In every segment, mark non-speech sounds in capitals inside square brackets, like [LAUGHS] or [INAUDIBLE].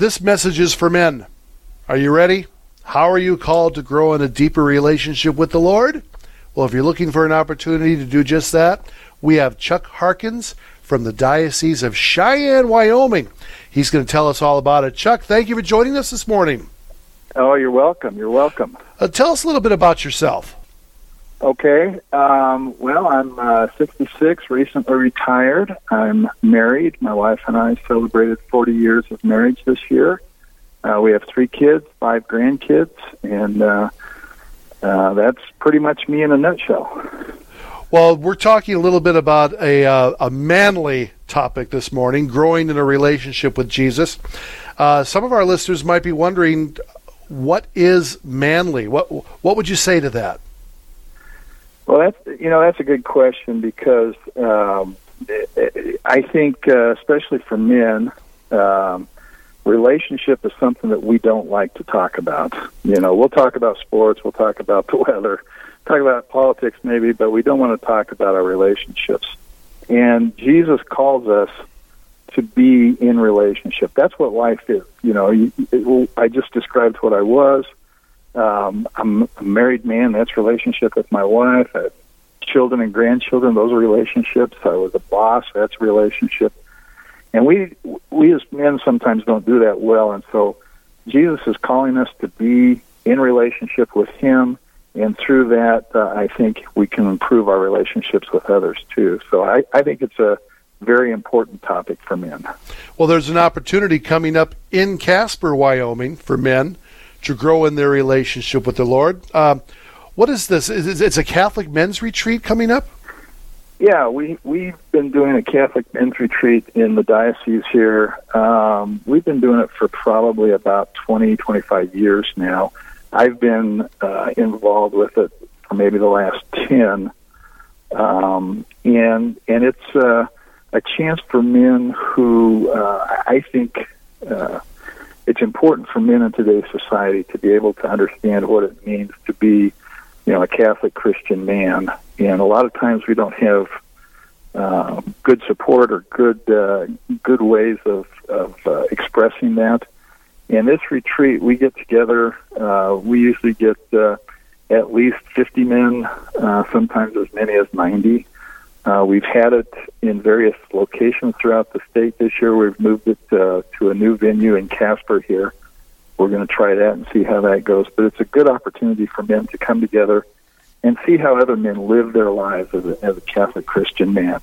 This message is for men. Are you ready? How are you called to grow in a deeper relationship with the Lord? Well, if you're looking for an opportunity to do just that, we have Chuck Harkins from the Diocese of Cheyenne, Wyoming. He's going to tell us all about it. Chuck, thank you for joining us this morning. Oh, you're welcome. You're welcome. Uh, tell us a little bit about yourself. Okay. Um, well, I'm uh, 66, recently retired. I'm married. My wife and I celebrated 40 years of marriage this year. Uh, we have three kids, five grandkids, and uh, uh, that's pretty much me in a nutshell. Well, we're talking a little bit about a, uh, a manly topic this morning, growing in a relationship with Jesus. Uh, some of our listeners might be wondering, what is manly? What what would you say to that? Well, that's you know that's a good question because um, I think, uh, especially for men, um, relationship is something that we don't like to talk about. You know, we'll talk about sports, we'll talk about the [LAUGHS] weather, talk about politics maybe, but we don't want to talk about our relationships. And Jesus calls us to be in relationship. That's what life is. You know, I just described what I was. Um, I'm a married man. That's relationship with my wife. I have children and grandchildren. Those are relationships. I was a boss. That's relationship. And we we as men sometimes don't do that well. And so Jesus is calling us to be in relationship with Him and through that, uh, I think we can improve our relationships with others too. So I, I think it's a very important topic for men. Well, there's an opportunity coming up in Casper, Wyoming, for men to grow in their relationship with the Lord. Um, what is this? Is it's a Catholic men's retreat coming up? Yeah, we we've been doing a Catholic men's retreat in the diocese here. Um, we've been doing it for probably about 20, 25 years now. I've been uh, involved with it for maybe the last ten, um, and and it's uh, a chance for men who uh, I think uh, it's important for men in today's society to be able to understand what it means to be, you know, a Catholic Christian man. And a lot of times we don't have uh, good support or good uh, good ways of of uh, expressing that. In this retreat, we get together. Uh, we usually get uh, at least 50 men, uh, sometimes as many as 90. Uh, we've had it in various locations throughout the state this year. We've moved it uh, to a new venue in Casper here. We're going to try that and see how that goes. But it's a good opportunity for men to come together and see how other men live their lives as a, as a Catholic Christian man.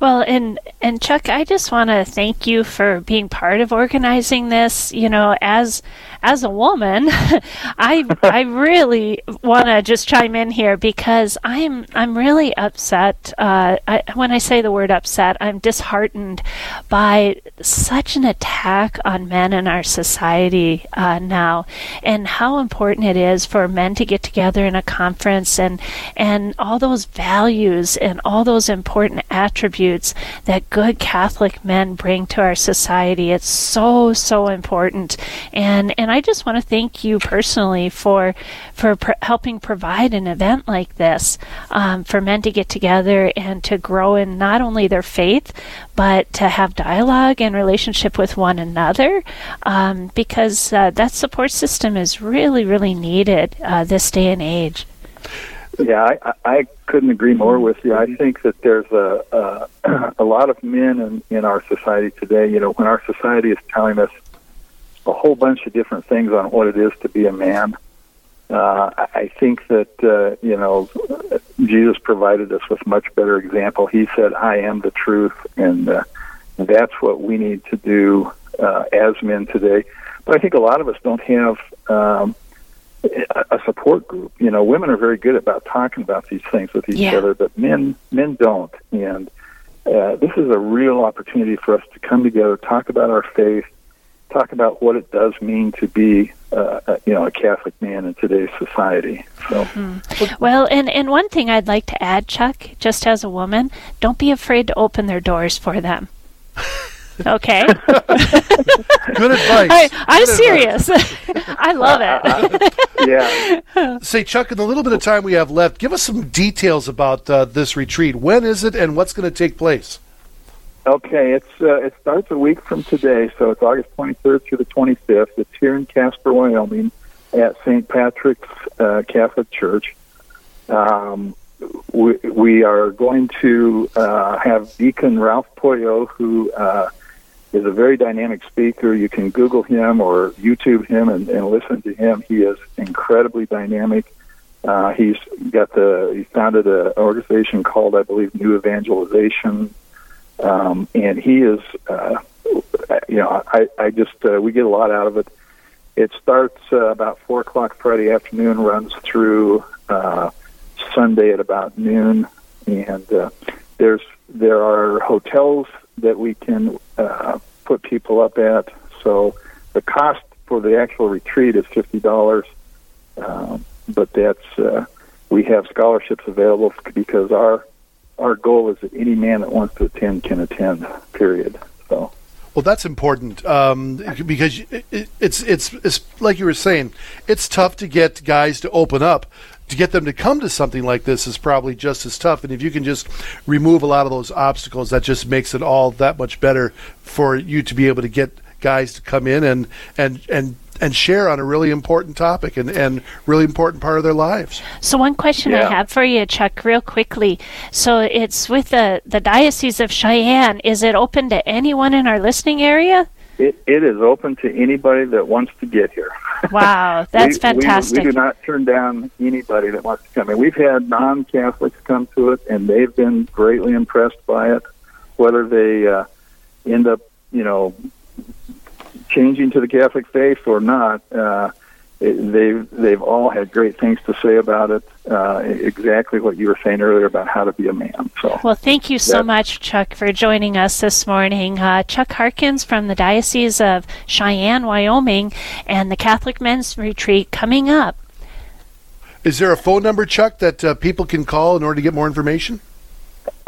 Well, and and Chuck, I just want to thank you for being part of organizing this. You know, as as a woman, [LAUGHS] I [LAUGHS] I really want to just chime in here because I'm I'm really upset. Uh, I, when I say the word upset, I'm disheartened by such an attack on men in our society uh, now, and how important it is for men to get together in a conference and and all those values and all those important attributes that good Catholic men bring to our society. It's so so important, and and I just want to thank you personally for for pr- helping provide an event like this um, for men to get together and to grow in not only their faith but to have dialogue and relationship with one another um, because uh, that support system is really really needed uh, this day and age. Yeah, I, I couldn't agree more with you. I think that there's a a, [CLEARS THROAT] a lot of men in, in our society today. You know, when our society is telling us a whole bunch of different things on what it is to be a man, uh, I think that uh, you know Jesus provided us with much better example. He said, "I am the truth," and uh, that's what we need to do uh, as men today. But I think a lot of us don't have. Um, a support group. You know, women are very good about talking about these things with each Yeah. other, but men men don't. And uh, this is a real opportunity for us to come together, talk about our faith, talk about what it does mean to be, uh, a, you know, a Catholic man in today's society. So, Well, and, and one thing I'd like to add, Chuck, just as a woman, don't be afraid to open their doors for them. [LAUGHS] Okay? [LAUGHS] Good advice. I, I'm Good serious. [LAUGHS] I love it. [LAUGHS] yeah. Say, Chuck, in the little bit of time we have left, give us some details about uh, this retreat. When is it, and what's going to take place? Okay, it's uh, it starts a week from today, so it's August 23rd through the 25th. It's here in Casper, Wyoming, at St. Patrick's uh, Catholic Church. Um, we, we are going to uh, have Deacon Ralph Poyo, who uh, is a very dynamic speaker. You can Google him or YouTube him and, and listen to him. He is incredibly dynamic. Uh, he's got the he founded an organization called, I believe, New Evangelization, um, and he is, uh, you know, I, I just uh, we get a lot out of it. It starts uh, about four o'clock Friday afternoon, runs through uh, Sunday at about noon, and uh, there's there are hotels that we can uh, put people up at. So the cost for the actual retreat is fifty dollars. Um, but that's uh, we have scholarships available because our our goal is that any man that wants to attend can attend. Period. So. Well, that's important um, because it, it's, it's it's like you were saying, it's tough to get guys to open up. To get them to come to something like this is probably just as tough. And if you can just remove a lot of those obstacles, that just makes it all that much better for you to be able to get guys to come in and and and and share on a really important topic and, and really important part of their lives. So one question yeah. I have for you, Chuck, real quickly. So it's with the, the Diocese of Cheyenne. Is it open to anyone in our listening area? It, it is open to anybody that wants to get here. Wow, [LAUGHS] that's we, fantastic. We, we, do not turn down anybody that wants to come in. We've had non Catholics come to it, and they've been greatly impressed by it. Whether they uh, end up, you know, changing to the Catholic faith or not, uh, it, they've they've all had great things to say about it. Uh, exactly what you were saying earlier about how to be a man. So, well, thank you so much, Chuck, for joining us this morning. Uh, Chuck Harkins from the Diocese of Cheyenne, Wyoming, and the Catholic Men's Retreat coming up. Is there a phone number, Chuck, that uh, people can call in order to get more information?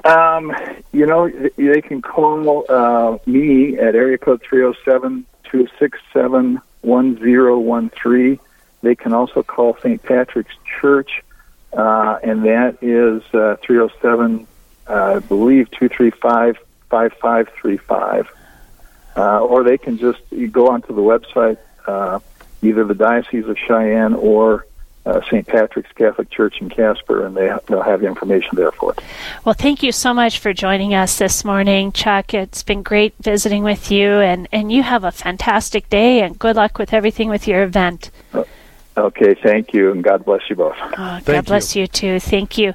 Um, you know, they can call uh, me at area code 307 267 1013. They can also call St. Patrick's Church, uh, and that is uh, 307, uh, I believe, 235 5535. Uh, or they can just go onto the website, uh, either the Diocese of Cheyenne or uh, St. Patrick's Catholic Church in Casper, and they, they'll have the information there for it. Well, thank you so much for joining us this morning, Chuck. It's been great visiting with you, and, and you have a fantastic day, and good luck with everything with your event. Okay, thank you, and God bless you both. Oh, God bless you. you. too. Thank you.